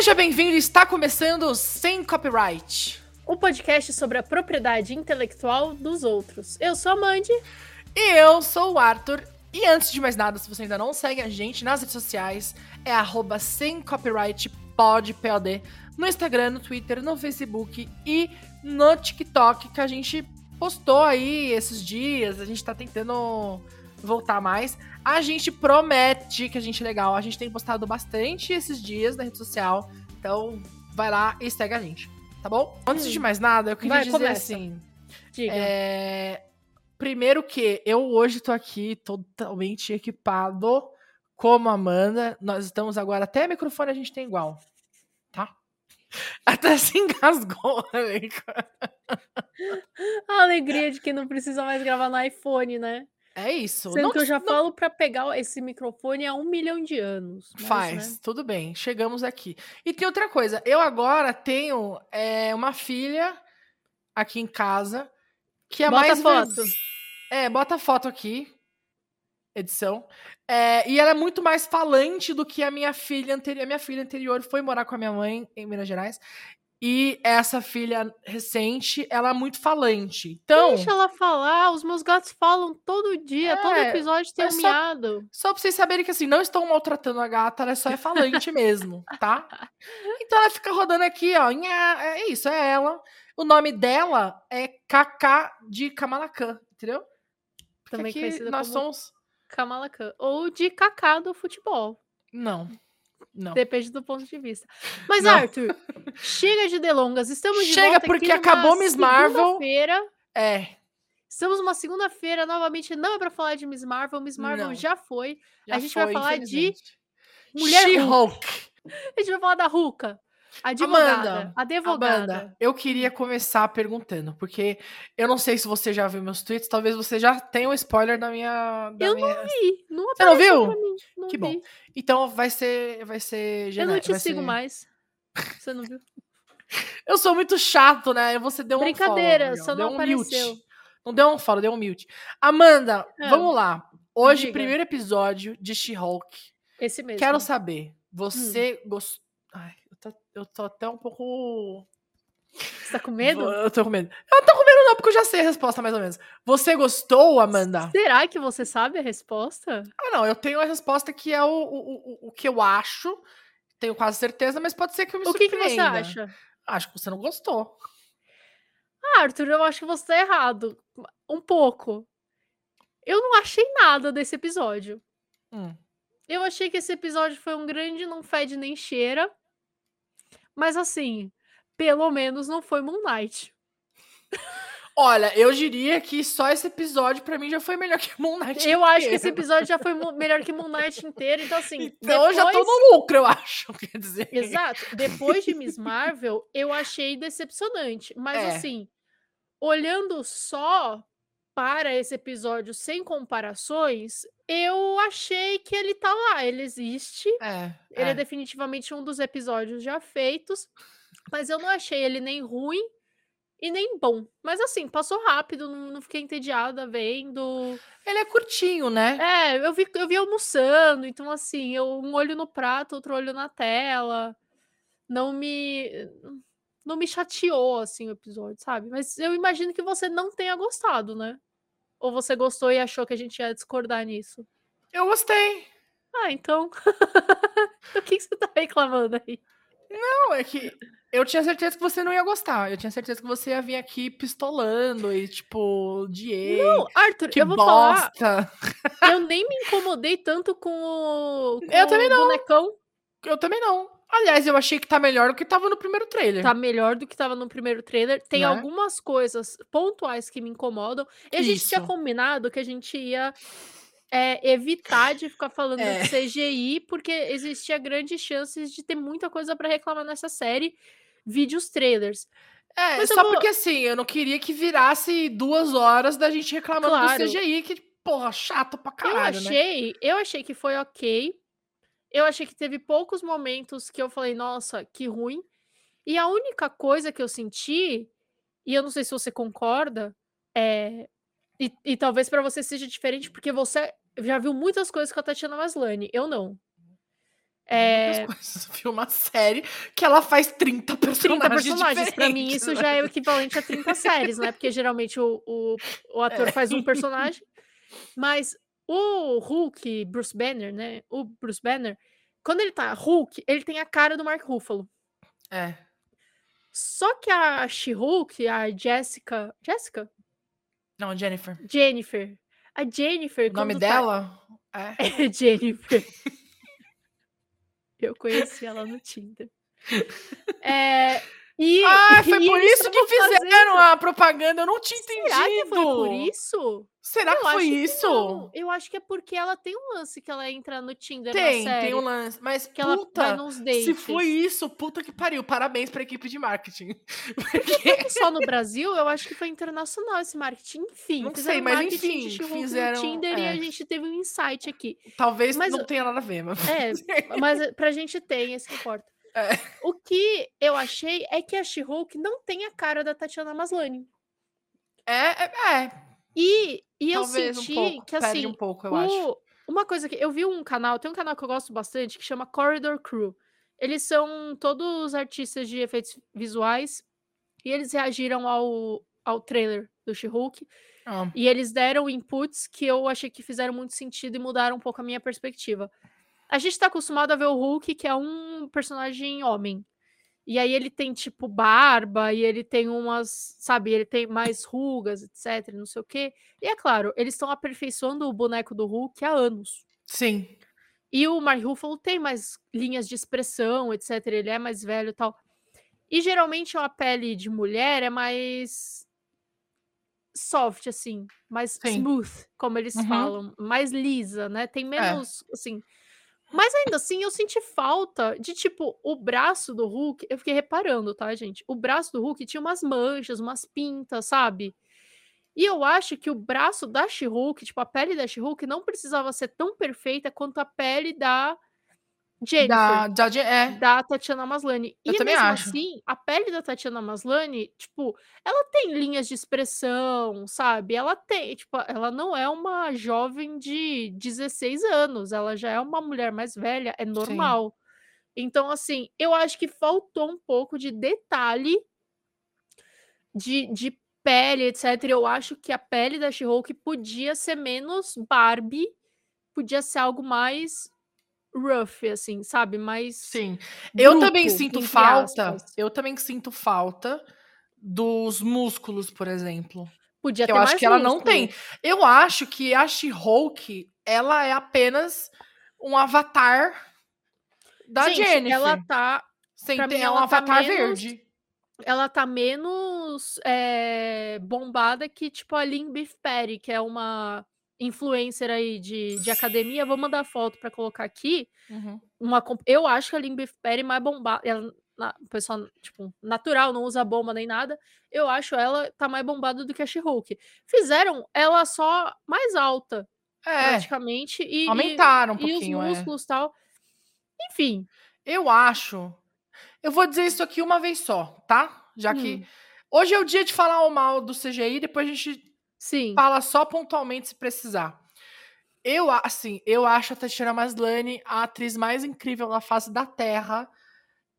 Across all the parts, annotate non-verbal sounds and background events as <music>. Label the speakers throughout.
Speaker 1: Seja bem-vindo, está começando Sem Copyright.
Speaker 2: O podcast sobre a propriedade intelectual dos outros. Eu sou a Mandy.
Speaker 1: E eu sou o Arthur. E antes de mais nada, se você ainda não segue a gente nas redes sociais, é arroba sem copyright pod, POD, no Instagram, no Twitter, no Facebook e no TikTok, que a gente postou aí esses dias. A gente tá tentando voltar mais. A gente promete que a gente é legal. A gente tem postado bastante esses dias na rede social. Então, vai lá e segue a gente. Tá bom? Antes
Speaker 2: Hum.
Speaker 1: de mais nada, eu queria
Speaker 2: Vai,
Speaker 1: dizer
Speaker 2: começa.
Speaker 1: assim.
Speaker 2: Diga.
Speaker 1: É, Primeiro que eu hoje tô aqui totalmente equipado como Amanda. Nós estamos agora, até microfone a gente tem igual, tá? <laughs> Até se engasgou, <laughs> né?
Speaker 2: A alegria de que não precisa mais gravar no iPhone, né?
Speaker 1: É isso.
Speaker 2: Sendo
Speaker 1: Não-
Speaker 2: que eu já
Speaker 1: não
Speaker 2: falo pra pegar esse microfone há um milhão de anos. mas,
Speaker 1: Faz,
Speaker 2: né?
Speaker 1: tudo bem. Chegamos aqui. E tem outra coisa. Eu agora tenho é, uma filha aqui em casa que é
Speaker 2: Bota
Speaker 1: mais ver-
Speaker 2: foto.
Speaker 1: É, bota a foto aqui. Edição. É, e ela é muito mais falante do que a minha filha anterior. A minha filha anterior foi morar com a minha mãe em Minas Gerais. E essa filha recente, ela é muito falante. Então,
Speaker 2: Deixa ela falar, os meus gatos falam todo dia, todo
Speaker 1: É,
Speaker 2: episódio tem
Speaker 1: é
Speaker 2: um
Speaker 1: só-
Speaker 2: miado.
Speaker 1: só pra vocês saberem que assim, não estão maltratando a gata, ela só é falante <laughs> mesmo, tá? Então ela fica rodando aqui, ó. É isso, é ela. O nome dela é Kaká de Kamalakan, entendeu? Porque
Speaker 2: Também
Speaker 1: aqui
Speaker 2: conhecida
Speaker 1: nós somos.
Speaker 2: Kamalakan. Ou de Kaká do futebol.
Speaker 1: Não. Não.
Speaker 2: Depende do ponto de vista. Mas,
Speaker 1: Não.
Speaker 2: Arthur, chega de delongas. Estamos de
Speaker 1: Chega, porque acabou Miss Marvel.
Speaker 2: segunda-feira.
Speaker 1: É.
Speaker 2: Estamos numa segunda-feira, novamente, não é pra falar de Miss Marvel. Miss Marvel
Speaker 1: Não.
Speaker 2: já foi.
Speaker 1: já
Speaker 2: A gente vai
Speaker 1: foi,
Speaker 2: falar de. Mulher Hulk.
Speaker 1: She-Hulk. <laughs>
Speaker 2: A gente vai falar da Ruka. Advogada.
Speaker 1: Amanda,
Speaker 2: advogada.
Speaker 1: Amanda, eu queria começar perguntando, porque eu não sei se você já viu meus tweets, talvez você já tenha um spoiler da minha. da
Speaker 2: Eu
Speaker 1: minha-
Speaker 2: Vi, não
Speaker 1: Você não viu?
Speaker 2: mim, não
Speaker 1: Que
Speaker 2: vi.
Speaker 1: bom. Então vai ser. Vai ser
Speaker 2: Eu
Speaker 1: gené-
Speaker 2: não te
Speaker 1: vai
Speaker 2: sigo
Speaker 1: ser-
Speaker 2: mais. Você não viu? <laughs>
Speaker 1: Eu sou muito chato, né? Você deu um
Speaker 2: Brincadeira,
Speaker 1: follow,
Speaker 2: só não
Speaker 1: um
Speaker 2: apareceu.
Speaker 1: mute. Não deu um follow, deu um mute. Amanda,
Speaker 2: Ah,
Speaker 1: vamos lá. Hoje,
Speaker 2: diga.
Speaker 1: primeiro episódio de She-Hulk.
Speaker 2: Esse mesmo.
Speaker 1: Quero saber,
Speaker 2: Hum.
Speaker 1: você gostou. Ai, eu tô, eu tô até um pouco.
Speaker 2: Você tá com medo?
Speaker 1: Eu tô com medo. Eu não tô com medo, não, porque eu já sei a resposta, mais ou menos. Você gostou, Amanda?
Speaker 2: Será que você sabe a resposta?
Speaker 1: Ah, não, eu tenho a resposta que é o, o, o, o que eu acho. Tenho quase certeza, mas pode ser que eu me
Speaker 2: o que, que você
Speaker 1: surpreenda.
Speaker 2: acha?
Speaker 1: Acho que você não gostou.
Speaker 2: Ah, Arthur, eu acho que você tá errado. Um pouco. Eu não achei nada desse episódio.
Speaker 1: Hum.
Speaker 2: Eu achei que esse episódio foi um grande não fede nem cheira. Mas assim, pelo menos não foi Moon Knight.
Speaker 1: Olha, eu diria que só esse episódio pra mim já foi melhor <laughs> que Moon Knight.
Speaker 2: Eu acho que esse episódio já foi melhor que Moon Knight inteiro. Então, assim,
Speaker 1: Então eu já tô
Speaker 2: depois-
Speaker 1: no lucro, eu acho. <laughs> Quer dizer.
Speaker 2: Exato. Depois de Miss Marvel, eu achei decepcionante. Mas
Speaker 1: É.
Speaker 2: assim, olhando só para esse episódio sem comparações, eu achei que ele tá lá, ele existe.
Speaker 1: É,
Speaker 2: Ele é
Speaker 1: é.
Speaker 2: definitivamente um dos episódios já feitos, mas eu não achei ele nem ruim e nem bom. Mas assim, passou rápido, não, não fiquei entediada vendo.
Speaker 1: Ele é curtinho, né?
Speaker 2: É, eu vi, eu vi almoçando, então assim, eu um olho no prato, outro olho na tela. Não me não me chateou assim o episódio, sabe? Mas eu imagino que você não tenha gostado, né? Ou você gostou e achou que a gente ia discordar nisso?
Speaker 1: Eu gostei.
Speaker 2: Ah, então. <laughs> o que, você tá reclamando aí?
Speaker 1: Não, é que eu tinha certeza que você não ia gostar. Eu tinha certeza que você ia vir aqui pistolando e, tipo, odiei.
Speaker 2: Não, Arthur,
Speaker 1: que
Speaker 2: eu vou falar,
Speaker 1: bosta.
Speaker 2: eu nem me incomodei tanto com o, com
Speaker 1: Eu também
Speaker 2: o
Speaker 1: não.
Speaker 2: bonecão.
Speaker 1: Eu também não. Aliás, eu achei que tá melhor do que tava no primeiro trailer.
Speaker 2: Tá melhor do que tava no primeiro trailer. Tem
Speaker 1: Né?
Speaker 2: algumas coisas pontuais que me incomodam. E a gente tinha
Speaker 1: Isso.
Speaker 2: combinado que a gente ia é, evitar de ficar falando
Speaker 1: É.
Speaker 2: de CGI, porque existia grandes chances de ter muita coisa pra reclamar nessa série. Vídeos trailers.
Speaker 1: É,
Speaker 2: Mas
Speaker 1: só
Speaker 2: vou-
Speaker 1: porque assim, eu não queria que virasse duas horas da gente reclamando
Speaker 2: Claro.
Speaker 1: do CGI, que, porra, chato pra caralho,
Speaker 2: eu
Speaker 1: né?
Speaker 2: achei, eu achei que foi ok. Eu achei que teve poucos momentos que eu falei, nossa, que ruim. E a única coisa que eu senti, e eu não sei se você concorda, é, e, e talvez pra você seja diferente, porque você já viu muitas coisas com a Tatiana Maslany, eu não. É,
Speaker 1: Muitas coisas. <laughs> Eu vi uma série que ela faz 30 personagens
Speaker 2: 30 personagens. Pra mim, isso
Speaker 1: né?
Speaker 2: já é o equivalente a 30 séries, né? Porque geralmente o, o, o ator
Speaker 1: É.
Speaker 2: faz um personagem. Mas o Hulk, Bruce Banner, né? O Bruce Banner, quando ele tá Hulk, ele tem a cara do Mark Ruffalo.
Speaker 1: É.
Speaker 2: Só que a She-Hulk, a Jessica. Jessica?
Speaker 1: Não, Jennifer.
Speaker 2: Jennifer. A Jennifer.
Speaker 1: O nome
Speaker 2: tá-
Speaker 1: dela é. <laughs>
Speaker 2: É Jennifer. Eu conheci ela no Tinder. <laughs> É, e,
Speaker 1: Ah, foi
Speaker 2: e
Speaker 1: por isso que fizeram
Speaker 2: fazendo-
Speaker 1: a propaganda. Eu não tinha entendido.
Speaker 2: Será que foi por isso?
Speaker 1: Será que
Speaker 2: Eu
Speaker 1: foi
Speaker 2: que
Speaker 1: isso?
Speaker 2: não. Eu acho que é porque ela tem um lance que ela entra no Tinder
Speaker 1: Tem,
Speaker 2: série.
Speaker 1: tem um lance. Mas,
Speaker 2: que ela vai
Speaker 1: puta,
Speaker 2: nos
Speaker 1: se
Speaker 2: dates.
Speaker 1: foi isso, puta que pariu. Parabéns pra equipe de marketing. <laughs>
Speaker 2: Não só no Brasil, eu acho que foi internacional esse marketing. Enfim,
Speaker 1: Não sei, mas enfim, fizeram-
Speaker 2: Tinder e
Speaker 1: é.
Speaker 2: a gente teve um insight aqui.
Speaker 1: Talvez
Speaker 2: Mas
Speaker 1: não tenha nada a ver, mas.
Speaker 2: É, <laughs> mas pra gente tem, esse que importa.
Speaker 1: É.
Speaker 2: O que eu achei é que a She-Hulk não tem a cara da Tatiana Maslany.
Speaker 1: É, é, é.
Speaker 2: E, e eu senti
Speaker 1: um pouco.
Speaker 2: que, assim,
Speaker 1: um pouco, eu acho.
Speaker 2: o- uma coisa que eu vi um canal, tem um canal que eu gosto bastante que chama Corridor Crew. Eles são todos artistas de efeitos visuais e eles reagiram ao, ao trailer do She-Hulk
Speaker 1: Ah,
Speaker 2: e eles deram inputs que eu achei que fizeram muito sentido e mudaram um pouco a minha perspectiva. A gente tá acostumado a ver o Hulk, que é um personagem homem. E aí ele tem, tipo, barba, e ele tem umas, sabe, ele tem mais rugas, etc, não sei o quê. E é claro, eles estão aperfeiçoando o boneco do Hulk há anos.
Speaker 1: sim.
Speaker 2: E o Mark Ruffalo tem mais linhas de expressão, etc. Ele é mais velho e tal. E geralmente a pele de mulher é mais soft, assim, mais
Speaker 1: Sim.
Speaker 2: smooth, como eles
Speaker 1: Uhum.
Speaker 2: falam, mais lisa, né? Tem menos, assim. Mas ainda assim, eu senti falta de, tipo, o braço do Hulk. Eu fiquei reparando, tá, gente? O braço do Hulk tinha umas manchas, umas pintas, sabe? E eu acho que o braço da She-Hulk, tipo, a pele da She-Hulk não precisava ser tão perfeita quanto a pele da Jennifer,
Speaker 1: Da,
Speaker 2: da,
Speaker 1: da, é.
Speaker 2: Tatiana Maslany.
Speaker 1: Eu
Speaker 2: e
Speaker 1: também
Speaker 2: mesmo
Speaker 1: acho.
Speaker 2: assim, a pele da Tatiana Maslany, tipo, ela tem linhas de expressão, sabe? Ela tem, tipo, ela não é uma jovem de 16 anos, ela já é uma mulher mais velha, é normal. Então, assim, eu acho que faltou um pouco de detalhe de, de pele, etc. Eu acho que a pele da She-Hulk podia ser menos Barbie, podia ser algo mais rough, assim, sabe? Mais.
Speaker 1: Sim. Eu
Speaker 2: bruto,
Speaker 1: também sinto falta.
Speaker 2: aspas.
Speaker 1: Eu também sinto falta dos músculos, por exemplo.
Speaker 2: Podia ter
Speaker 1: eu acho que ela não
Speaker 2: músculo.
Speaker 1: tem. Eu acho que a She-Hulk, ela é apenas um avatar da
Speaker 2: Gente,
Speaker 1: Jennifer.
Speaker 2: ela tá,
Speaker 1: Sem ter,
Speaker 2: mim,
Speaker 1: é um
Speaker 2: ela tá
Speaker 1: avatar
Speaker 2: menos-
Speaker 1: verde.
Speaker 2: ela tá menos é, bombada que, tipo, a Lynn Beef Patty, que é uma influencer aí de, de academia. Vou mandar foto pra colocar aqui.
Speaker 1: Uhum.
Speaker 2: Uma, eu acho que a Beef Patty é mais bombada. Ela, na, pessoal, tipo, natural, não usa bomba nem nada. Eu acho ela tá mais bombada do que a She-Hulk. Fizeram ela só mais alta,
Speaker 1: É,
Speaker 2: praticamente. E, e-
Speaker 1: aumentaram um
Speaker 2: e, os
Speaker 1: pouquinho. é.
Speaker 2: músculos e tal. Enfim.
Speaker 1: Eu acho. Eu vou dizer isso aqui uma vez só, tá? Já que.
Speaker 2: hum,
Speaker 1: Hoje é o dia de falar o mal do CGI, depois a gente
Speaker 2: sim.
Speaker 1: fala só pontualmente se precisar. Eu, assim, eu acho a Tatiana Maslany a atriz mais incrível na face da Terra.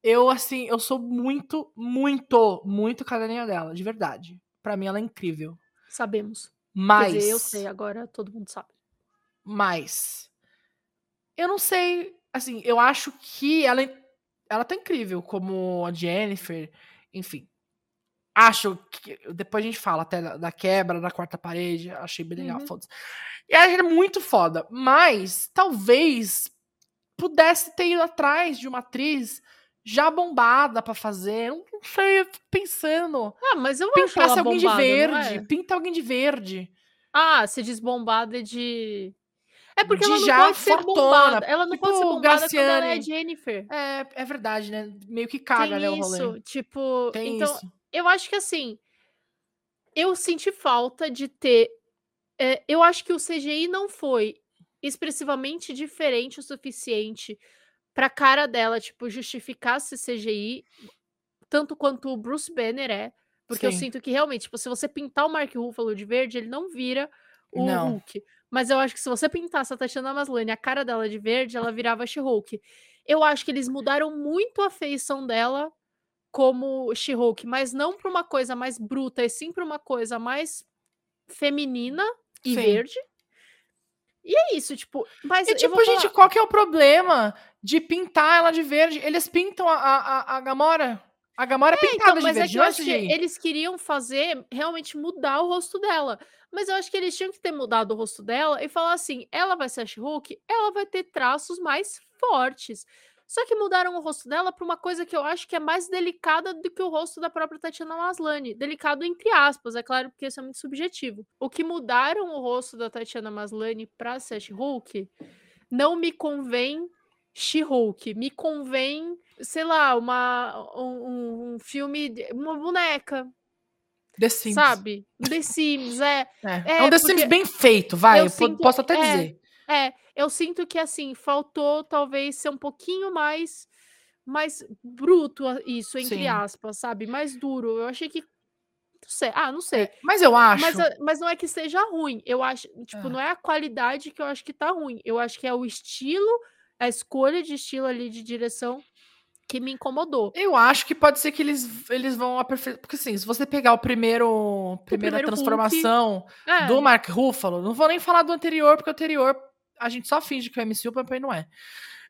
Speaker 1: Eu, assim, eu sou muito, muito, muito cadelinha dela, de verdade. Pra mim, ela é incrível.
Speaker 2: Sabemos.
Speaker 1: Mas,
Speaker 2: dizer, eu sei, agora todo mundo sabe.
Speaker 1: mas, eu não sei, assim, eu acho que ela, é- ela tá incrível, como a Jennifer, enfim. Acho que, depois a gente fala até da, da quebra da quarta parede, achei bem legal,
Speaker 2: Uhum.
Speaker 1: foda-se. E ela é muito foda, mas talvez pudesse ter ido atrás de uma atriz já bombada pra fazer, eu não sei, eu fico pensando.
Speaker 2: Ah, mas eu acho
Speaker 1: Pintasse alguém
Speaker 2: bombada,
Speaker 1: de
Speaker 2: não
Speaker 1: verde,
Speaker 2: é?
Speaker 1: pinta alguém de verde.
Speaker 2: Ah, se diz bombada de... É porque
Speaker 1: De
Speaker 2: ela não
Speaker 1: já
Speaker 2: pode ser
Speaker 1: fortona,
Speaker 2: bombada. Ela não pode ser
Speaker 1: tipo
Speaker 2: bombada quando ela é
Speaker 1: Graciane.
Speaker 2: Jennifer.
Speaker 1: É, é verdade, né? Meio que caga,
Speaker 2: Tem
Speaker 1: né, o
Speaker 2: isso,
Speaker 1: rolê.
Speaker 2: tipo...
Speaker 1: Tem
Speaker 2: então,
Speaker 1: isso.
Speaker 2: Eu acho que assim... Eu senti falta de ter... é, eu acho que o CGI não foi expressivamente diferente o suficiente pra cara dela, tipo, justificar esse CGI, tanto quanto o Bruce Banner é. Porque eu
Speaker 1: Sim.
Speaker 2: sinto que realmente, tipo, se você pintar o Mark Ruffalo de verde, ele não vira o
Speaker 1: Não.
Speaker 2: Hulk. Mas eu acho que se você pintasse a Tatiana Maslany a cara dela de verde, ela virava She-Hulk. Eu acho que eles mudaram muito a feição dela como She-Hulk, mas não para uma coisa mais bruta, e sim para uma coisa mais feminina e
Speaker 1: Sim.
Speaker 2: verde. E é isso, tipo, mas
Speaker 1: E
Speaker 2: eu
Speaker 1: tipo, gente,
Speaker 2: falar-
Speaker 1: qual que é o problema de pintar ela de verde? Eles pintam a, a, a- Gamora. A Gamora é,
Speaker 2: Então,
Speaker 1: pintada de
Speaker 2: mas é
Speaker 1: verde,
Speaker 2: que
Speaker 1: não
Speaker 2: eu
Speaker 1: é
Speaker 2: acho que
Speaker 1: CGI.
Speaker 2: eles queriam fazer realmente mudar o rosto dela. Mas eu acho que eles tinham que ter mudado o rosto dela e falar assim: ela vai ser a She-Hulk, ela vai ter traços mais fortes. Só que mudaram o rosto dela pra uma coisa que eu acho que é mais delicada do que o rosto da própria Tatiana Maslany. Delicado entre aspas, é claro, porque isso é muito subjetivo. O que mudaram o rosto da Tatiana Maslany pra ser a She-Hulk não me convém She-Hulk. Me convém, sei lá, uma, um, um- filme, de- uma boneca,
Speaker 1: The Sims.
Speaker 2: sabe? The Sims, é.
Speaker 1: É,
Speaker 2: É,
Speaker 1: é um The
Speaker 2: porque
Speaker 1: Sims bem feito, vai.
Speaker 2: eu
Speaker 1: Eu
Speaker 2: sinto-
Speaker 1: posso até
Speaker 2: é.
Speaker 1: dizer.
Speaker 2: É, eu sinto que assim, faltou talvez ser um pouquinho mais mais bruto isso, entre
Speaker 1: Sim.
Speaker 2: aspas, sabe? Mais duro. Eu achei que não sei. Ah, não sei.
Speaker 1: É, mas eu acho.
Speaker 2: Mas, mas não é que seja ruim. Eu acho, tipo,
Speaker 1: Ah.
Speaker 2: não é a qualidade que eu acho que tá ruim. Eu acho que é o estilo, a escolha de estilo ali de direção que me incomodou.
Speaker 1: Eu acho que pode ser que eles, eles vão aperfeiçoar. Porque assim, se você pegar o primeiro. Primeira
Speaker 2: primeiro Hulk,
Speaker 1: transformação
Speaker 2: É,
Speaker 1: do Mark Ruffalo, não vou nem falar do anterior, porque o anterior a gente só finge que é o MCU, o Papai não é.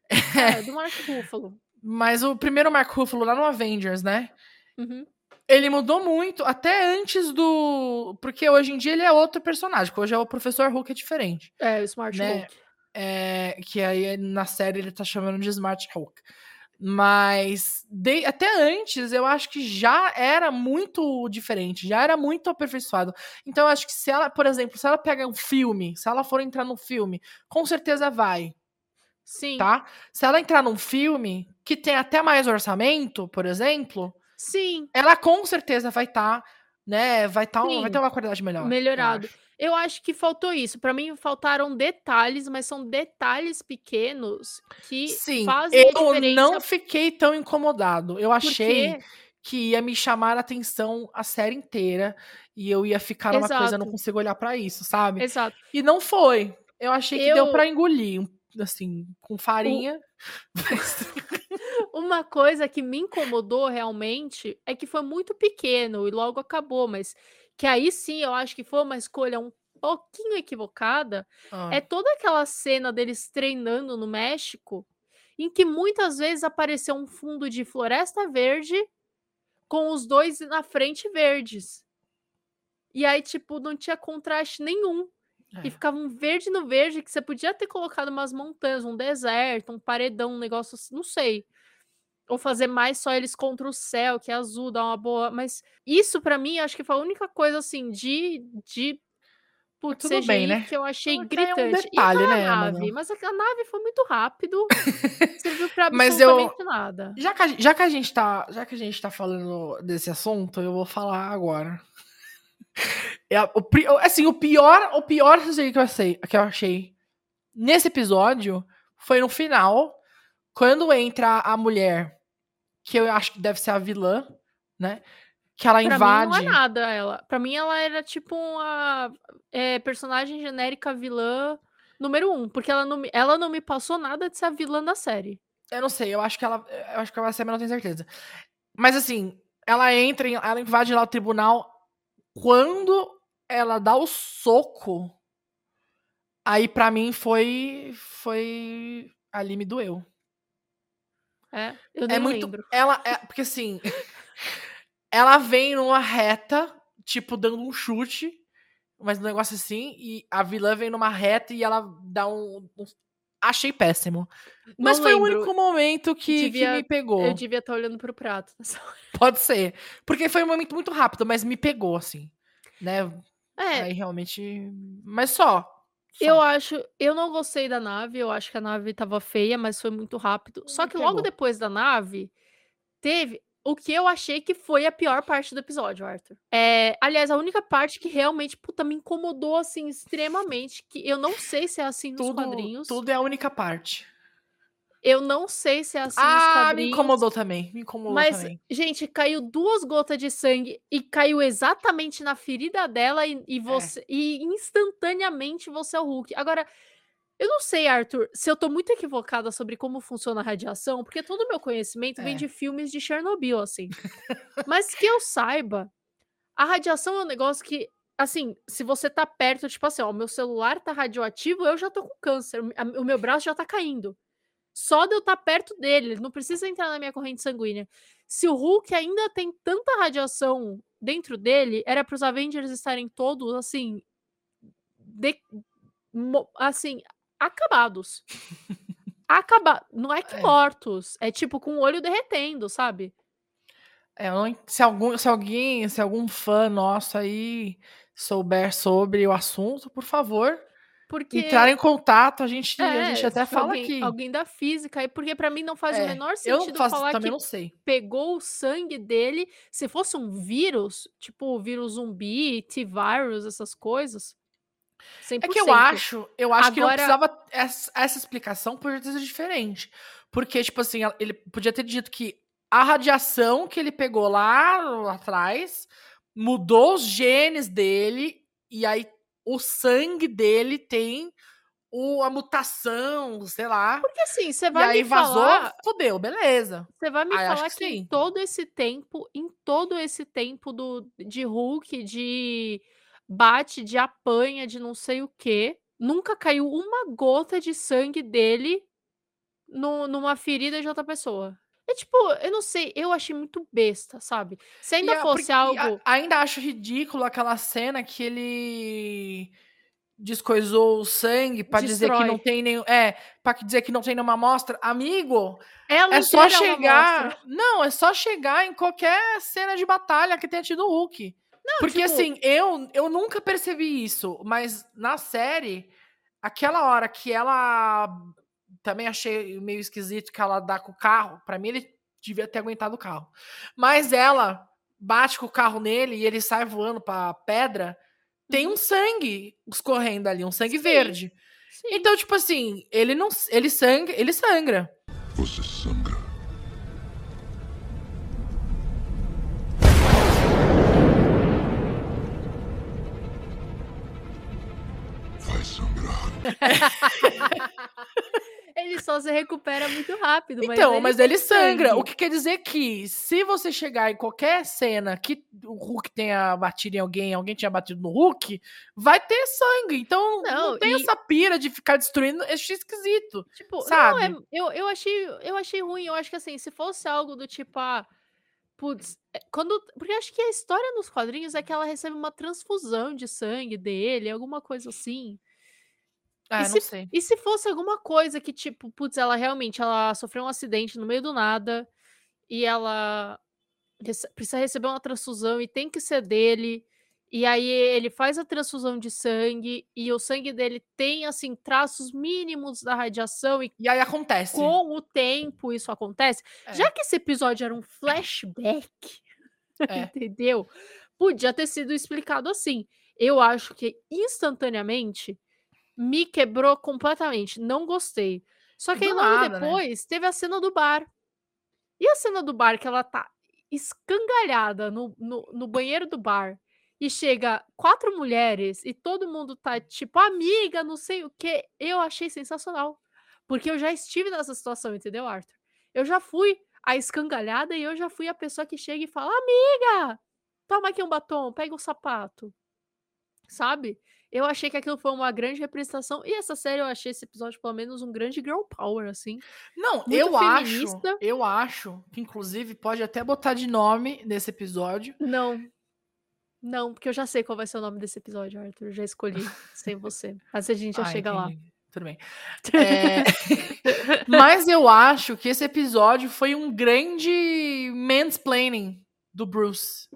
Speaker 2: é, <laughs> do Mark Ruffalo.
Speaker 1: Mas o primeiro Mark Ruffalo lá no Avengers, né?
Speaker 2: Uhum.
Speaker 1: Ele mudou muito, até antes do. Porque hoje em dia ele é outro personagem, hoje é o Professor Hulk é diferente.
Speaker 2: É, o Smart
Speaker 1: Né?
Speaker 2: Hulk.
Speaker 1: É, que aí na série ele tá chamando de Smart Hulk. Mas de- até antes eu acho que já era muito diferente, já era muito aperfeiçoado. Então eu acho que se ela, por exemplo, se ela pega um filme, se ela for entrar num filme, com certeza vai,
Speaker 2: Sim.
Speaker 1: tá? Se ela entrar num filme que tem até mais orçamento, por exemplo,
Speaker 2: Sim.
Speaker 1: ela com certeza vai estar, né? Vai, tá,
Speaker 2: Sim.
Speaker 1: vai ter uma qualidade melhor.
Speaker 2: Melhorado. Eu acho que faltou isso. Pra mim, faltaram detalhes, mas são detalhes pequenos que
Speaker 1: Sim,
Speaker 2: fazem
Speaker 1: eu
Speaker 2: diferença.
Speaker 1: não fiquei tão incomodado. Eu achei que ia me chamar a atenção a série inteira e eu ia ficar numa coisa, eu não
Speaker 2: Exato.
Speaker 1: consigo olhar pra isso, sabe?
Speaker 2: Exato.
Speaker 1: E não foi. Eu achei que deu
Speaker 2: Eu-
Speaker 1: pra engolir, um- assim, com farinha. <laughs> Mas-
Speaker 2: Uma coisa que me incomodou realmente é que foi muito pequeno e logo acabou, mas que aí sim eu acho que foi uma escolha um pouquinho equivocada.
Speaker 1: Ah,
Speaker 2: É toda aquela cena deles treinando no México, em que muitas vezes apareceu um fundo de floresta verde com os dois na frente verdes. E aí, tipo, não tinha contraste nenhum.
Speaker 1: É.
Speaker 2: E ficava um verde no verde que você podia ter colocado umas montanhas, um deserto, um paredão, um negócio, assim, não sei. Ou fazer mais só eles contra o céu, que é azul, dá uma boa. Mas isso pra mim, acho que foi a única coisa assim de. de putz,
Speaker 1: tudo
Speaker 2: CGI
Speaker 1: bem, né?
Speaker 2: que eu achei
Speaker 1: Porque é um
Speaker 2: gritante.
Speaker 1: detalhe,
Speaker 2: e
Speaker 1: né,
Speaker 2: nave,
Speaker 1: mano?
Speaker 2: mas a nave foi muito rápido. <laughs> serviu pra
Speaker 1: Mas eu-
Speaker 2: absolutamente nada.
Speaker 1: Já que, a, já, que a gente tá, já que a gente tá falando desse assunto, eu vou falar agora. É, o, assim, o pior, o pior que eu, achei, que eu achei nesse episódio foi no final, quando entra a mulher, que eu acho que deve ser a vilã, né? Que ela
Speaker 2: Pra
Speaker 1: invade.
Speaker 2: mim não é nada ela. Pra mim ela era tipo uma é, personagem genérica vilã número um. Porque ela não, me, ela não me passou nada de ser a vilã da série.
Speaker 1: Eu não sei, eu acho que ela. Eu acho que ela vai ser, mas não tenho certeza. Mas assim, ela entra, ela invade lá o tribunal. Quando ela dá o soco, aí pra mim foi. Foi. Ali me doeu.
Speaker 2: É, eu nem
Speaker 1: É muito.
Speaker 2: lembro.
Speaker 1: Ela. É, porque assim. <laughs> ela vem numa reta, tipo, dando um chute. Mas um negócio assim. E a vilã vem numa reta e ela dá um. um- achei péssimo. Mas
Speaker 2: Não
Speaker 1: foi o
Speaker 2: lembro.
Speaker 1: único momento que, que
Speaker 2: Devia-
Speaker 1: me pegou.
Speaker 2: Eu devia estar olhando pro prato. <laughs>
Speaker 1: Pode ser. Porque foi um momento muito rápido, mas me pegou, assim. Né?
Speaker 2: É,
Speaker 1: Aí realmente. Mas só. Só.
Speaker 2: eu acho. Eu não gostei da nave. Eu acho que a nave tava feia, mas foi muito rápido. Só
Speaker 1: Me
Speaker 2: que logo depois da nave, teve o que eu achei que foi a pior parte do episódio, Arthur. É, aliás, a única parte que realmente, puta, me incomodou, assim, extremamente. Que eu não sei se é assim nos
Speaker 1: tudo,
Speaker 2: quadrinhos.
Speaker 1: tudo é a única parte.
Speaker 2: Eu não sei se é assim nos
Speaker 1: Ah, me
Speaker 2: quadrinhos.
Speaker 1: incomodou também. Me incomodou
Speaker 2: Mas,
Speaker 1: também.
Speaker 2: gente, caiu duas gotas de sangue e caiu exatamente na ferida dela e,
Speaker 1: É.
Speaker 2: e você e instantaneamente você é o Hulk. Agora, eu não sei, Arthur, se eu tô muito equivocada sobre como funciona a radiação, porque todo o meu conhecimento vem
Speaker 1: É.
Speaker 2: de filmes de Chernobyl, assim. Mas que eu saiba, a radiação é um negócio que, assim, se você tá perto, tipo assim, ó, o meu celular tá radioativo, eu já tô com câncer, o meu braço já tá caindo. Só de eu estar perto dele, ele não precisa entrar na minha corrente sanguínea. Se o Hulk ainda tem tanta radiação dentro dele, era para os Avengers estarem todos assim, de- assim, acabados. <laughs> Acaba, não é que
Speaker 1: É.
Speaker 2: mortos, é tipo com o olho derretendo, sabe?
Speaker 1: É, se, algum, se alguém, se algum fã nosso aí souber sobre o assunto, por favor,
Speaker 2: Porque
Speaker 1: entrar em contato, a gente, a
Speaker 2: é,
Speaker 1: gente até fala
Speaker 2: alguém,
Speaker 1: aqui.
Speaker 2: alguém da física, porque para mim não faz o
Speaker 1: É,
Speaker 2: menor
Speaker 1: eu
Speaker 2: sentido
Speaker 1: faço-
Speaker 2: falar que
Speaker 1: não sei.
Speaker 2: pegou o sangue dele. Se fosse um vírus, tipo o vírus zumbi, T-virus, essas coisas. 100%.
Speaker 1: É que eu acho, eu acho que não
Speaker 2: Agora-
Speaker 1: precisava essa, essa explicação podia ter sido diferente. Porque, tipo assim, ele podia ter dito que a radiação que ele pegou lá, lá atrás mudou os genes dele e aí o sangue dele tem o, a mutação, sei lá.
Speaker 2: Porque assim, você
Speaker 1: E
Speaker 2: vai
Speaker 1: aí
Speaker 2: me
Speaker 1: vazou,
Speaker 2: falar,
Speaker 1: fodeu, beleza.
Speaker 2: você vai me
Speaker 1: acho
Speaker 2: falar
Speaker 1: que
Speaker 2: que, em todo esse tempo, em todo esse tempo do de Hulk, de bate, de apanha, de não sei o quê, nunca caiu uma gota de sangue dele no- numa ferida de outra pessoa. É tipo, eu não sei, eu achei muito besta, sabe? Se ainda
Speaker 1: E
Speaker 2: fosse
Speaker 1: e a-
Speaker 2: algo.
Speaker 1: ainda acho ridículo aquela cena que ele descoisou o sangue pra dizer que não tem nenhum. É, pra dizer que não tem nenhuma amostra. Amigo,
Speaker 2: Ela
Speaker 1: é só chegar. Não, é só chegar em qualquer cena de batalha que tenha tido o Hulk. Porque
Speaker 2: tipo-
Speaker 1: assim, eu, eu nunca percebi isso, mas na série, aquela hora que ela. Também achei meio esquisito que ela dá com o carro. Pra mim, ele devia ter aguentado o carro. Mas ela bate com o carro nele e ele sai voando pra pedra. Tem um sangue escorrendo ali, um sangue
Speaker 2: Sim.
Speaker 1: verde.
Speaker 2: Sim.
Speaker 1: Então, tipo assim, ele não. Ele sangra, ele sangra.
Speaker 3: Você <laughs>
Speaker 2: Ele só se recupera muito rápido.
Speaker 1: Então, mas ele, sangra. O que quer dizer que se você chegar em qualquer cena que o Hulk tenha batido em alguém, alguém tinha batido no Hulk, vai ter sangue. Então não,
Speaker 2: Não,
Speaker 1: tem
Speaker 2: e-
Speaker 1: essa pira de ficar destruindo. É esquisito.
Speaker 2: Tipo,
Speaker 1: Sabe?
Speaker 2: não, é, eu, eu, achei, eu achei ruim. Eu acho que assim, se fosse algo do tipo, ah, putz, é, quando. Porque eu acho que a história nos quadrinhos é que ela recebe uma transfusão de sangue dele, alguma coisa assim.
Speaker 1: Ah,
Speaker 2: E
Speaker 1: não sei.
Speaker 2: E se fosse alguma coisa que, tipo, putz, ela realmente ela sofreu um acidente no meio do nada e ela rece- precisa receber uma transfusão e tem que ser dele. E aí ele faz a transfusão de sangue e o sangue dele tem, assim, traços mínimos da radiação e
Speaker 1: E aí acontece.
Speaker 2: com o tempo isso acontece.
Speaker 1: É.
Speaker 2: Já que esse episódio era um flashback, <laughs>
Speaker 1: É.
Speaker 2: entendeu? Podia ter sido explicado assim. Eu acho que instantaneamente me quebrou completamente. Não gostei. Só que aí logo
Speaker 1: né?
Speaker 2: depois teve a cena do bar. E a cena do bar que ela tá escangalhada no, no, no banheiro do bar e chega quatro mulheres e todo mundo tá tipo amiga, não sei o que. Eu achei sensacional. Porque eu já estive nessa situação, entendeu, Arthur? Eu já fui a escangalhada e eu já fui a pessoa que chega e fala: Amiga, toma aqui um batom, pega um sapato. Sabe? Eu achei que aquilo foi uma grande representação. E essa série eu achei esse episódio, pelo menos, um grande girl power, assim.
Speaker 1: Não,
Speaker 2: Muito
Speaker 1: eu acho.
Speaker 2: feminista.
Speaker 1: Eu acho que, inclusive, pode até botar de nome nesse episódio.
Speaker 2: Não. Não, porque eu já sei qual vai ser o nome desse episódio, Arthur. Eu já escolhi, sem <laughs> você. Mas a gente já
Speaker 1: Ah,
Speaker 2: chega lá.
Speaker 1: entendi. Tudo bem. É, <laughs> Mas eu acho que esse episódio foi um grande mansplaining do Bruce.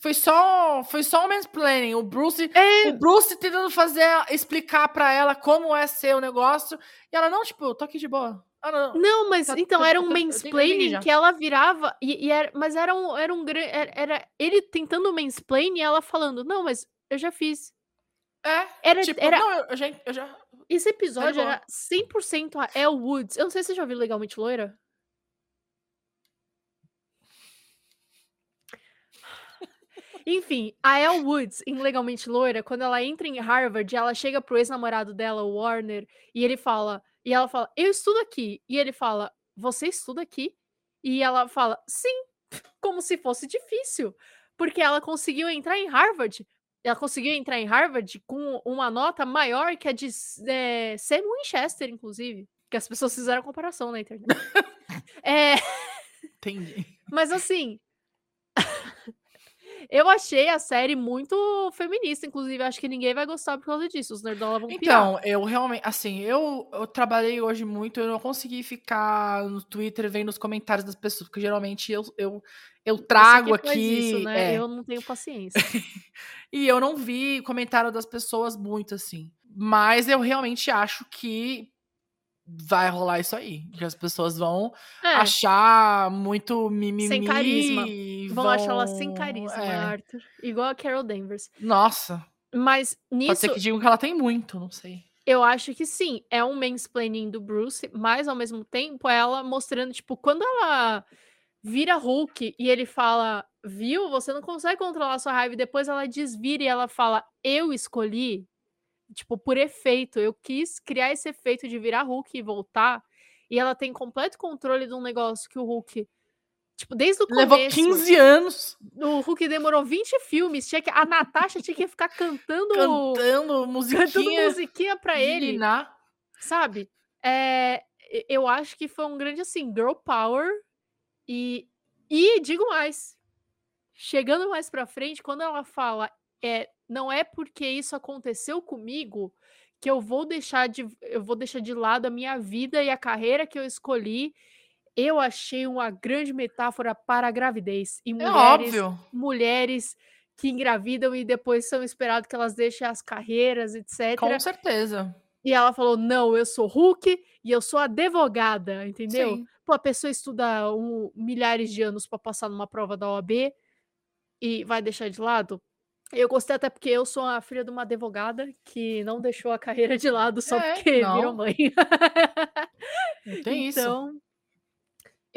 Speaker 1: Foi só, foi só um mansplaining. O Bruce,
Speaker 2: É,
Speaker 1: o Bruce tentando fazer, explicar pra ela como é ser o negócio. E ela, não, tipo, tô aqui de boa. Ah, não.
Speaker 2: Não, mas
Speaker 1: Tá-
Speaker 2: então
Speaker 1: tá-
Speaker 2: era um
Speaker 1: tá- eu entendi
Speaker 2: mansplaining que ela virava e, e era, mas era um era um era, era ele tentando mansplain e ela falando: "Não, mas eu já fiz".
Speaker 1: É,
Speaker 2: Era,
Speaker 1: tipo,
Speaker 2: era,
Speaker 1: não, eu, já, eu já.
Speaker 2: esse episódio
Speaker 1: boa.
Speaker 2: era 100% a Elle Woods. Eu não sei se você já viu Legalmente Loira. Enfim, a Elle Woods, em Legalmente Loira, quando ela entra em Harvard, ela chega pro ex-namorado dela, o Warner, e ele fala, e ela fala, eu estudo aqui. E ele fala, você estuda aqui? E ela fala, sim, <laughs> como se fosse difícil, porque ela conseguiu entrar em Harvard. Ela conseguiu entrar em Harvard com uma nota maior que a de eh, Sam Winchester, inclusive. Que as pessoas fizeram comparação na internet. <laughs> É,
Speaker 1: Entendi.
Speaker 2: mas assim. Eu achei a série muito feminista, inclusive. Acho que ninguém vai gostar por causa disso. Os nerdola vão pirar.
Speaker 1: Então, eu realmente, assim, eu, eu trabalhei hoje muito, eu não consegui ficar no Twitter vendo os comentários das pessoas, porque geralmente eu, eu, eu trago aqui.
Speaker 2: isso, né?
Speaker 1: é,
Speaker 2: Eu não tenho paciência. <laughs>
Speaker 1: E eu não vi comentário das pessoas muito assim. Mas eu realmente acho que vai rolar isso aí. Que as pessoas vão
Speaker 2: É,
Speaker 1: achar muito mimimi.
Speaker 2: Sem carisma.
Speaker 1: E
Speaker 2: vão achar ela sem carisma,
Speaker 1: é.
Speaker 2: Arthur. Igual a Carol Danvers.
Speaker 1: Nossa,
Speaker 2: Mas
Speaker 1: pode
Speaker 2: nisso,
Speaker 1: ser que digam que ela tem muito, não sei.
Speaker 2: eu acho que sim, é um mansplaining do Bruce, mas ao mesmo tempo ela mostrando, tipo, quando ela vira Hulk e ele fala, viu, você não consegue controlar sua raiva, e depois ela desvira e ela fala, eu escolhi, tipo, por efeito, eu quis criar esse efeito de virar Hulk e voltar, e ela tem completo controle de um negócio que o Hulk, tipo, desde o
Speaker 1: Levou
Speaker 2: começo,
Speaker 1: 15 anos
Speaker 2: o Hulk demorou 20 filmes, tinha que, a Natasha tinha que ficar cantando,
Speaker 1: cantando
Speaker 2: cantando
Speaker 1: musiquinha.
Speaker 2: musiquinha pra ele,
Speaker 1: ninar.
Speaker 2: sabe? É, eu acho que foi um grande, assim, girl power. E, e digo mais, chegando mais pra frente, quando ela fala, é, não é porque isso aconteceu comigo que eu vou deixar de, eu vou deixar de lado a minha vida e a carreira que eu escolhi. Eu achei uma grande metáfora para a gravidez. E
Speaker 1: É
Speaker 2: mulheres,
Speaker 1: óbvio.
Speaker 2: mulheres que engravidam e depois são esperados que elas deixem as carreiras, etc.
Speaker 1: Com certeza.
Speaker 2: E ela falou: não, eu sou Hulk e eu sou advogada, entendeu?
Speaker 1: Sim.
Speaker 2: Pô, a pessoa estuda um- milhares de anos para passar numa prova da OAB e vai deixar de lado. Eu gostei até porque eu sou a filha de uma advogada que não deixou a carreira de lado só
Speaker 1: É,
Speaker 2: porque <laughs> virou
Speaker 1: não.
Speaker 2: mãe.
Speaker 1: Não tem isso.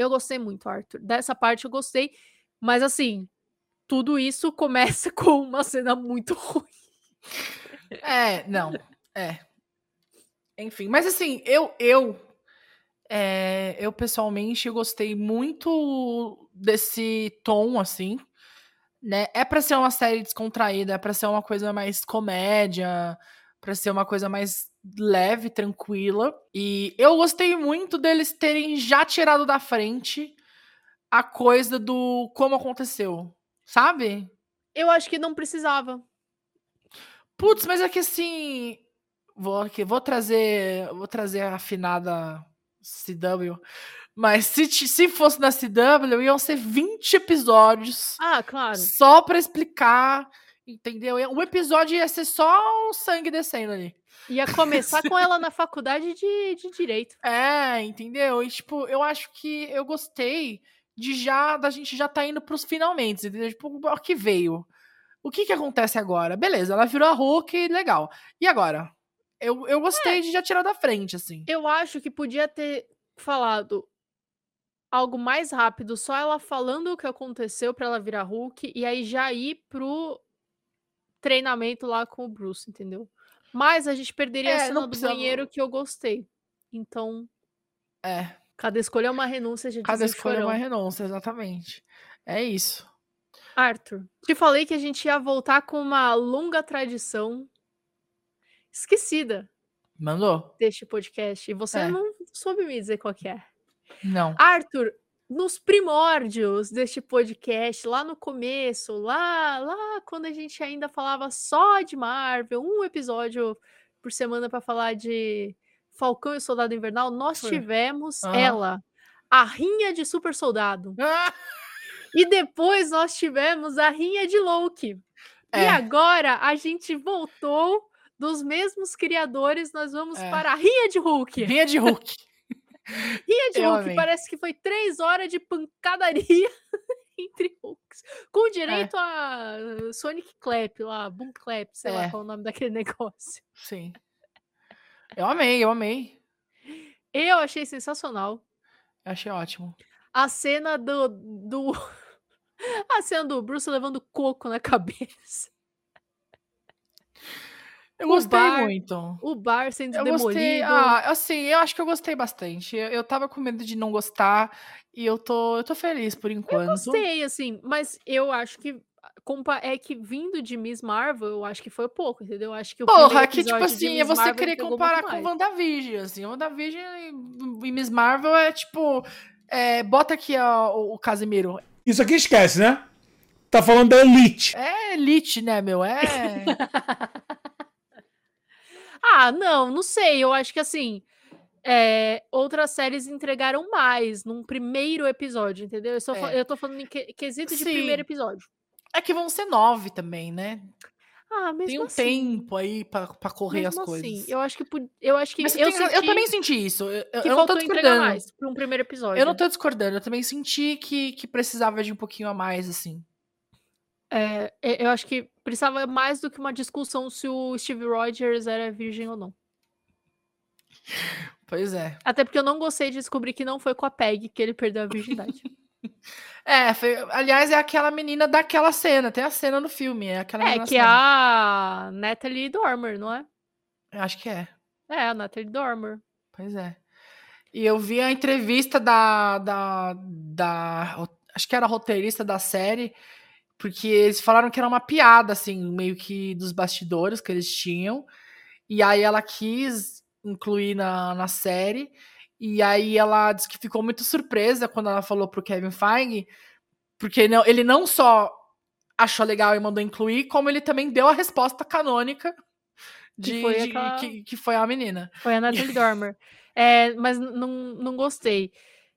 Speaker 2: Eu gostei muito, Arthur. Dessa parte eu gostei, mas assim, tudo isso <laughs> começa com uma cena muito ruim.
Speaker 1: É, não. É. Enfim, mas assim, eu eu é, eu pessoalmente gostei muito desse tom assim, né? É pra ser uma série descontraída, é pra ser uma coisa mais comédia, pra ser uma coisa mais leve, tranquila. E eu gostei muito deles terem já tirado da frente a coisa do como aconteceu, sabe?
Speaker 2: Eu acho que não precisava.
Speaker 1: Putz, mas é que assim. Vou, aqui, vou trazer. Vou trazer a afinada CW. Mas se, se fosse na CW, iam ser 20 episódios
Speaker 2: Ah, claro.
Speaker 1: só pra explicar. Entendeu? Um episódio ia ser só o sangue descendo ali.
Speaker 2: Ia começar com ela <laughs> na faculdade de, de direito.
Speaker 1: É, entendeu? E tipo, eu acho que eu gostei de já. Da gente já tá indo pros finalmente, entendeu? Tipo, o que veio? O que que acontece agora? Beleza, ela virou a Hulk, legal. E agora? Eu, eu gostei de já tirar da frente, assim.
Speaker 2: Eu acho que podia ter falado algo mais rápido, só ela falando o que aconteceu pra ela virar Hulk e aí já ir pro treinamento lá com o Bruce, entendeu? Mas a gente perderia a
Speaker 1: É,
Speaker 2: cena
Speaker 1: não
Speaker 2: do banheiro que eu gostei. Então,
Speaker 1: É,
Speaker 2: cada escolha é uma renúncia, já
Speaker 1: cada escolha é uma
Speaker 2: Chorão.
Speaker 1: renúncia, exatamente. É isso.
Speaker 2: Arthur, te falei que a gente ia voltar com uma longa tradição esquecida
Speaker 1: Mandou?
Speaker 2: deste podcast e você
Speaker 1: É.
Speaker 2: não soube me dizer qual que é.
Speaker 1: Não.
Speaker 2: Arthur, nos primórdios deste podcast, lá no começo, lá, lá quando a gente ainda falava só de Marvel, um episódio por semana para falar de Falcão e Soldado Invernal, nós
Speaker 1: Foi.
Speaker 2: tivemos
Speaker 1: Aham.
Speaker 2: ela, a Rinha de Super Soldado.
Speaker 1: Ah! <laughs>
Speaker 2: E depois nós tivemos a Rinha de Loki. E
Speaker 1: É.
Speaker 2: agora a gente voltou dos mesmos criadores, nós vamos
Speaker 1: É.
Speaker 2: para a Rinha de Hulk.
Speaker 1: Rinha de Hulk. <laughs>
Speaker 2: Rinha de Hulk parece que foi três horas de pancadaria <laughs> entre Hulks. Com direito a Sonic Clap lá, Boom Clap, sei lá
Speaker 1: É.
Speaker 2: qual é o nome daquele <laughs> negócio.
Speaker 1: Sim. Eu amei, eu amei.
Speaker 2: Eu achei sensacional.
Speaker 1: Eu achei ótimo.
Speaker 2: A cena do. do... <laughs> A cena do Bruce levando coco na cabeça.
Speaker 1: Eu
Speaker 2: O
Speaker 1: gostei
Speaker 2: bar-
Speaker 1: muito.
Speaker 2: O bar sendo
Speaker 1: Eu
Speaker 2: demolido.
Speaker 1: gostei. Ah, assim, eu acho que eu gostei bastante. Eu, eu tava com medo de não gostar e eu tô, eu tô feliz por enquanto.
Speaker 2: Gostei, assim, mas eu acho que. compa- É que vindo de Miss Marvel, eu acho que foi pouco, entendeu? Eu acho que o
Speaker 1: Porra, que tipo assim, é você
Speaker 2: Marvel
Speaker 1: querer comparar com. WandaVision, assim. WandaVision e, e Miss Marvel é tipo. é, bota aqui ó, o, o Casimiro.
Speaker 4: Isso aqui esquece, né? Tá falando da Elite.
Speaker 1: É elite, né, meu? É. <laughs>
Speaker 2: Ah, não, não sei. Eu acho que assim. é, outras séries entregaram mais num primeiro episódio, entendeu? Eu, só
Speaker 1: É.
Speaker 2: eu tô falando em que- quesito de
Speaker 1: Sim.
Speaker 2: primeiro episódio.
Speaker 1: é que vão ser nove também, né?
Speaker 2: Ah, mesmo
Speaker 1: Tem um
Speaker 2: assim.
Speaker 1: tempo aí pra, pra correr as coisas.
Speaker 2: assim, eu acho que eu acho que eu,
Speaker 1: tem eu também senti isso. Eu, eu
Speaker 2: que
Speaker 1: não tô discordando.
Speaker 2: mais para um primeiro episódio.
Speaker 1: Eu não tô discordando, eu também senti que, que precisava de um pouquinho a mais, assim.
Speaker 2: É, é, eu acho que precisava mais do que uma discussão se o Steve Rogers era virgem ou não.
Speaker 1: Pois é.
Speaker 2: Até porque eu não gostei de descobrir que não foi com a Peg que ele perdeu a virgindade. <laughs>
Speaker 1: É, foi- aliás, é aquela menina daquela cena. Tem a cena no filme. É aquela
Speaker 2: é, que é
Speaker 1: cena.
Speaker 2: a Natalie Dormer, não é?
Speaker 1: Eu Acho que é.
Speaker 2: É, a Natalie Dormer.
Speaker 1: Pois é. E eu vi a entrevista da, da, da. Acho que era roteirista da série. Porque eles falaram que era uma piada, assim, meio que dos bastidores que eles tinham. E aí ela quis incluir na, na série. E aí ela disse que ficou muito surpresa quando ela falou pro Kevin Feige. Porque não, ele não só achou legal e mandou incluir, como ele também deu a resposta canônica de,
Speaker 2: foi
Speaker 1: de-
Speaker 2: aquela-
Speaker 1: que, que foi a menina.
Speaker 2: Foi a Natalie <laughs> Dormer. É, mas não, não gostei.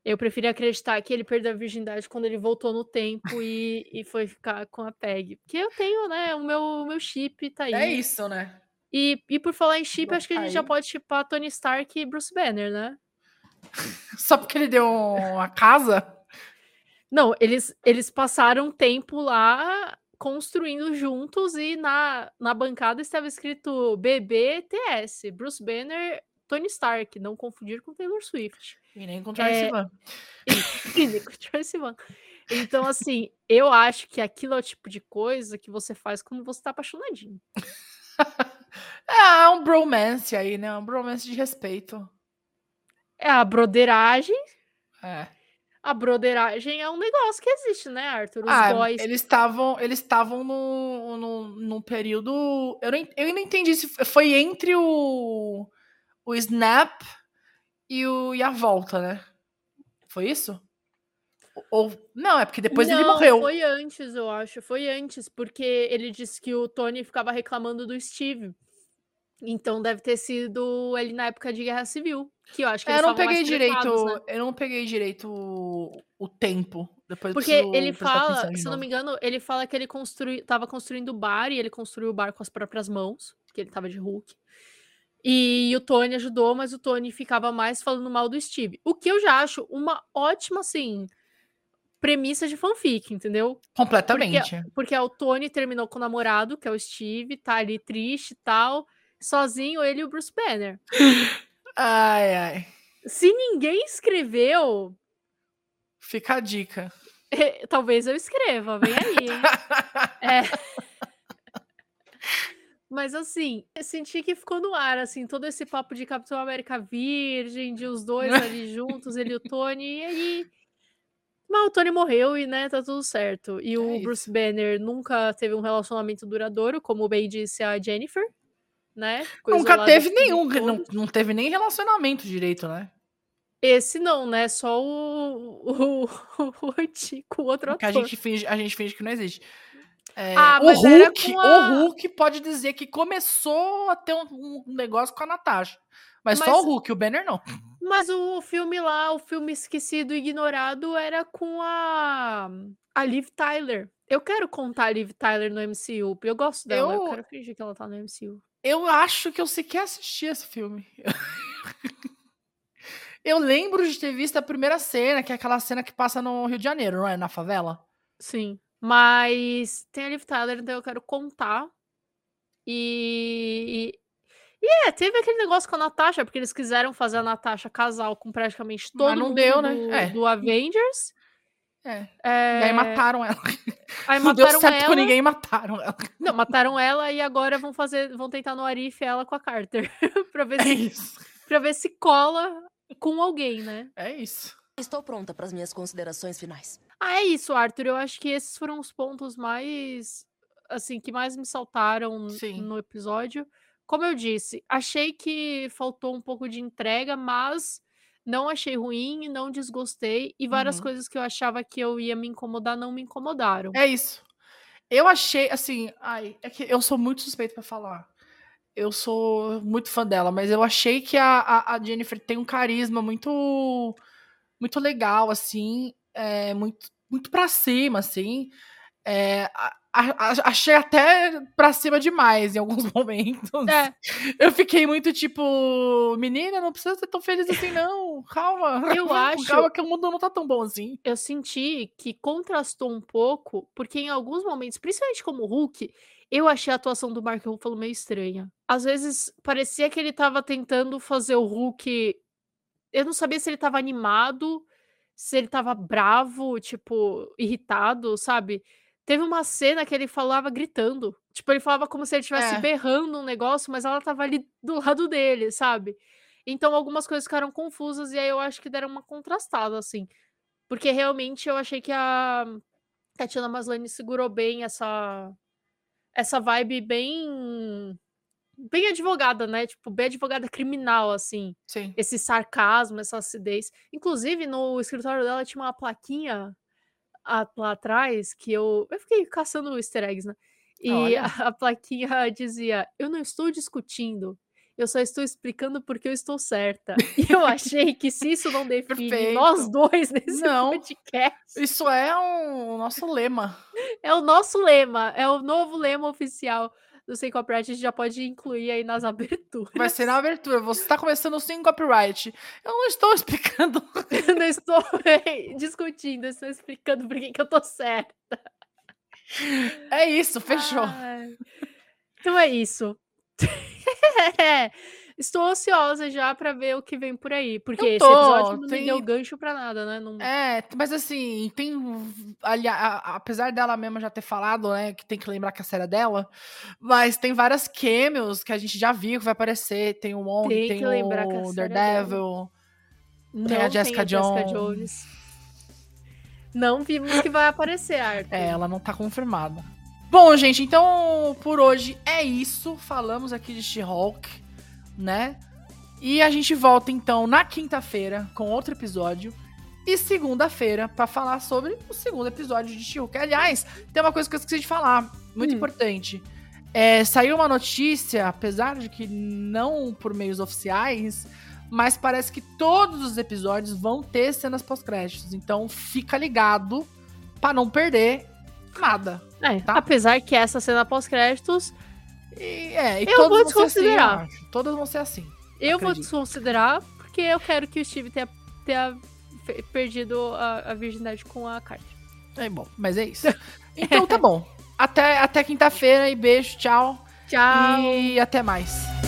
Speaker 2: Eu preferi acreditar que ele perdeu a virgindade quando ele voltou no tempo e, e foi ficar com a Peg. Porque eu tenho, né? O meu, o meu chip tá aí.
Speaker 1: É isso, né?
Speaker 2: E, e por falar em chip, acho que a gente já
Speaker 1: aí-
Speaker 2: pode chipar Tony Stark e Bruce Banner, né? <laughs>
Speaker 1: Só porque ele deu uma casa?
Speaker 2: Não, eles, eles passaram tempo lá construindo juntos e na, na bancada estava escrito BBTS, Bruce Banner, Tony Stark, não confundir com Taylor Swift.
Speaker 1: E nem com o Tracy
Speaker 2: É,
Speaker 1: Sivan. <laughs>
Speaker 2: E nem com Troye Sivan. Então, assim, eu acho que aquilo é o tipo de coisa que você faz quando você tá apaixonadinho. <laughs>
Speaker 1: É, é um bromance aí, né? Um bromance de respeito.
Speaker 2: É a broderagem.
Speaker 1: É.
Speaker 2: A broderagem é um negócio que existe, né, Arthur? Os
Speaker 1: Ah,
Speaker 2: boys.
Speaker 1: eles estavam eles estavam num período. Eu, não, eu não entendi se foi entre o, o Snap e, o, e a volta, né? Foi isso? Ou. Não, é porque depois ele
Speaker 2: Não,
Speaker 1: morreu.
Speaker 2: Foi antes, eu acho. Foi antes, porque ele disse que o Tony ficava reclamando do Steve. Então deve ter sido ali na época de Guerra Civil. Que eu acho que
Speaker 1: eu não peguei direito.
Speaker 2: né?
Speaker 1: Eu não peguei direito o, o tempo. Depois eu
Speaker 2: Porque ele fala, se não
Speaker 1: novo.
Speaker 2: me engano, ele fala que ele construi, tava construindo o bar e ele construiu o bar com as próprias mãos, que ele tava de Hulk. E o Tony ajudou, mas o Tony ficava mais falando mal do Steve. O que eu já acho uma ótima, assim, premissa de fanfic, entendeu?
Speaker 1: Completamente.
Speaker 2: Porque o Tony terminou com o namorado, que é o Steve, tá ali triste e tal, sozinho ele e o Bruce Banner.
Speaker 1: Ai, ai.
Speaker 2: Se ninguém escreveu,
Speaker 1: Fica a dica. <laughs>
Speaker 2: talvez eu escreva, vem aí? <laughs> É. <laughs> Mas assim, eu senti que ficou no ar, assim, todo esse papo de Capitão América Virgem, de os dois <laughs> ali juntos, ele e o Tony, e aí. Mas o Tony morreu e, né, tá tudo certo. E o
Speaker 1: É
Speaker 2: Bruce
Speaker 1: isso.
Speaker 2: Banner nunca teve um relacionamento duradouro, como bem disse a Jennifer, né?
Speaker 1: Nunca teve nenhum. Não, não teve nem relacionamento direito, né?
Speaker 2: Esse não, né? Só o, <laughs> o, o antigo, o outro
Speaker 1: Porque a
Speaker 2: ator.
Speaker 1: gente finge, a gente finge que não existe. É,
Speaker 2: Ah,
Speaker 1: o,
Speaker 2: mas era
Speaker 1: Hulk,
Speaker 2: com a-
Speaker 1: o Hulk pode dizer que começou a ter um, um negócio com a Natasha. Mas, só
Speaker 2: Mas-
Speaker 1: o Hulk, o Banner não.
Speaker 2: Mas o filme lá, o filme esquecido e ignorado, era com a, a Liv Tyler. Eu quero contar a Liv Tyler no MCU, porque eu gosto dela. Eu,
Speaker 1: Eu-
Speaker 2: quero fingir que ela tá no MCU.
Speaker 1: Eu acho que eu sequer assisti esse filme. <laughs> eu lembro de ter visto a primeira cena, que é aquela cena que passa no Rio de Janeiro, não é? Na favela.
Speaker 2: Sim. Mas tem a Liv Tyler, então eu quero contar. E, e, e é, teve aquele negócio com a Natasha, porque eles quiseram fazer a Natasha casal com praticamente todo
Speaker 1: Mas não
Speaker 2: mundo
Speaker 1: deu, né?
Speaker 2: do,
Speaker 1: É.
Speaker 2: do Avengers.
Speaker 1: É.
Speaker 2: É,
Speaker 1: E aí mataram ela.
Speaker 2: aí
Speaker 1: não deu
Speaker 2: mataram
Speaker 1: certo com
Speaker 2: ela.
Speaker 1: ninguém e mataram ela.
Speaker 2: Não, mataram ela e agora vão fazer, vão tentar no Arif ela com a Carter <laughs> pra ver
Speaker 1: É
Speaker 2: se
Speaker 1: isso.
Speaker 2: para ver se cola com alguém, né?
Speaker 1: É isso.
Speaker 5: Estou pronta para as minhas considerações finais.
Speaker 2: Ah, é isso, Arthur. Eu acho que esses foram os pontos mais assim que mais me saltaram
Speaker 1: Sim.
Speaker 2: no episódio. Como eu disse, achei que faltou um pouco de entrega, mas não achei ruim, não desgostei e várias
Speaker 1: Uhum.
Speaker 2: coisas que eu achava que eu ia me incomodar não me incomodaram.
Speaker 1: É isso. Eu achei, assim, ai, é que eu sou muito suspeito pra falar. Eu sou muito fã dela, mas eu achei que a, a, a Jennifer tem um carisma muito muito legal, assim, é, muito, muito pra cima, assim. É, a- a- achei até pra cima demais em alguns <laughs> momentos.
Speaker 2: É,
Speaker 1: Eu fiquei muito tipo, menina, não precisa ser tão feliz assim, não. Calma. <laughs>
Speaker 2: Eu acho-
Speaker 1: Calma que o mundo não tá tão bom assim.
Speaker 2: eu senti que contrastou um pouco, porque em alguns momentos, principalmente como Hulk, eu achei a atuação do Mark Ruffalo meio estranha. Às vezes parecia que ele tava tentando fazer o Hulk. Eu não sabia se ele tava animado, se ele tava bravo, tipo, irritado, sabe? Teve uma cena que ele falava gritando. Tipo, ele falava como se ele estivesse
Speaker 1: É.
Speaker 2: berrando um negócio, mas ela tava ali do lado dele, sabe? Então algumas coisas ficaram confusas e aí eu acho que deram uma contrastada, assim. Porque realmente eu achei que a Tatiana Maslany segurou bem essa essa vibe bem bem advogada, né? Tipo, bem advogada criminal assim,
Speaker 1: Sim.
Speaker 2: esse sarcasmo, essa acidez. Inclusive no escritório dela tinha uma plaquinha a- lá atrás que eu eu fiquei caçando easter eggs, né? E a, <laughs> a plaquinha dizia: "Eu não estou discutindo, eu só estou explicando porque eu estou certa". <laughs> E eu achei que se isso não define nós
Speaker 1: Perfeito.
Speaker 2: dois nesse
Speaker 1: Não.
Speaker 2: podcast,
Speaker 1: Isso é um nosso lema.
Speaker 2: é o nosso lema, é o novo lema oficial do Sem Copyright, a gente já pode incluir aí nas <laughs> aberturas.
Speaker 1: Vai ser na abertura. Você está começando sem copyright. Eu não estou <laughs> explicando.
Speaker 2: Eu não estou discutindo, eu estou explicando por que que eu tô certa.
Speaker 1: É isso, fechou.
Speaker 2: Ai. Então é isso. <laughs> Estou ansiosa já pra ver o que vem por aí, porque
Speaker 1: Eu
Speaker 2: esse episódio não
Speaker 1: tem-
Speaker 2: deu gancho pra nada, né? Não...
Speaker 1: É, mas assim, tem. ali- a- a- apesar dela mesma já ter falado, né, que tem que lembrar que a série é dela, mas tem várias cameos que a gente já viu que vai aparecer. Tem o Wong,
Speaker 2: Tem
Speaker 1: tem,
Speaker 2: a
Speaker 1: o
Speaker 2: é.
Speaker 1: Daredevil. tem a Jessica Jones.
Speaker 2: Jones. Não vimos que vai aparecer, Arthur.
Speaker 1: É, ela não tá confirmada. Bom, gente, então por hoje é isso. Falamos aqui de She-Hulk, né? E a gente volta então na quinta-feira com outro episódio. E segunda-feira pra falar sobre o segundo episódio de She-Hulk. Aliás, tem uma coisa que eu esqueci de falar, muito
Speaker 2: Hum.
Speaker 1: importante. É, saiu uma notícia, apesar de que não por meios oficiais, mas parece que todos os episódios vão ter cenas pós-créditos. Então fica ligado pra não perder nada.
Speaker 2: É,
Speaker 1: tá?
Speaker 2: Apesar que essa cena pós-créditos,
Speaker 1: E, é, e
Speaker 2: Eu vou
Speaker 1: assim,
Speaker 2: desconsiderar.
Speaker 1: eu acho. Todas vão ser assim.
Speaker 2: eu vou
Speaker 1: Acredito.
Speaker 2: desconsiderar, porque eu quero que o Steve tenha, tenha perdido a, a virgindade com a Carter.
Speaker 1: É bom, mas é isso. <laughs> Então tá bom. Até, até quinta-feira e beijo, tchau.
Speaker 2: Tchau!
Speaker 1: E até mais.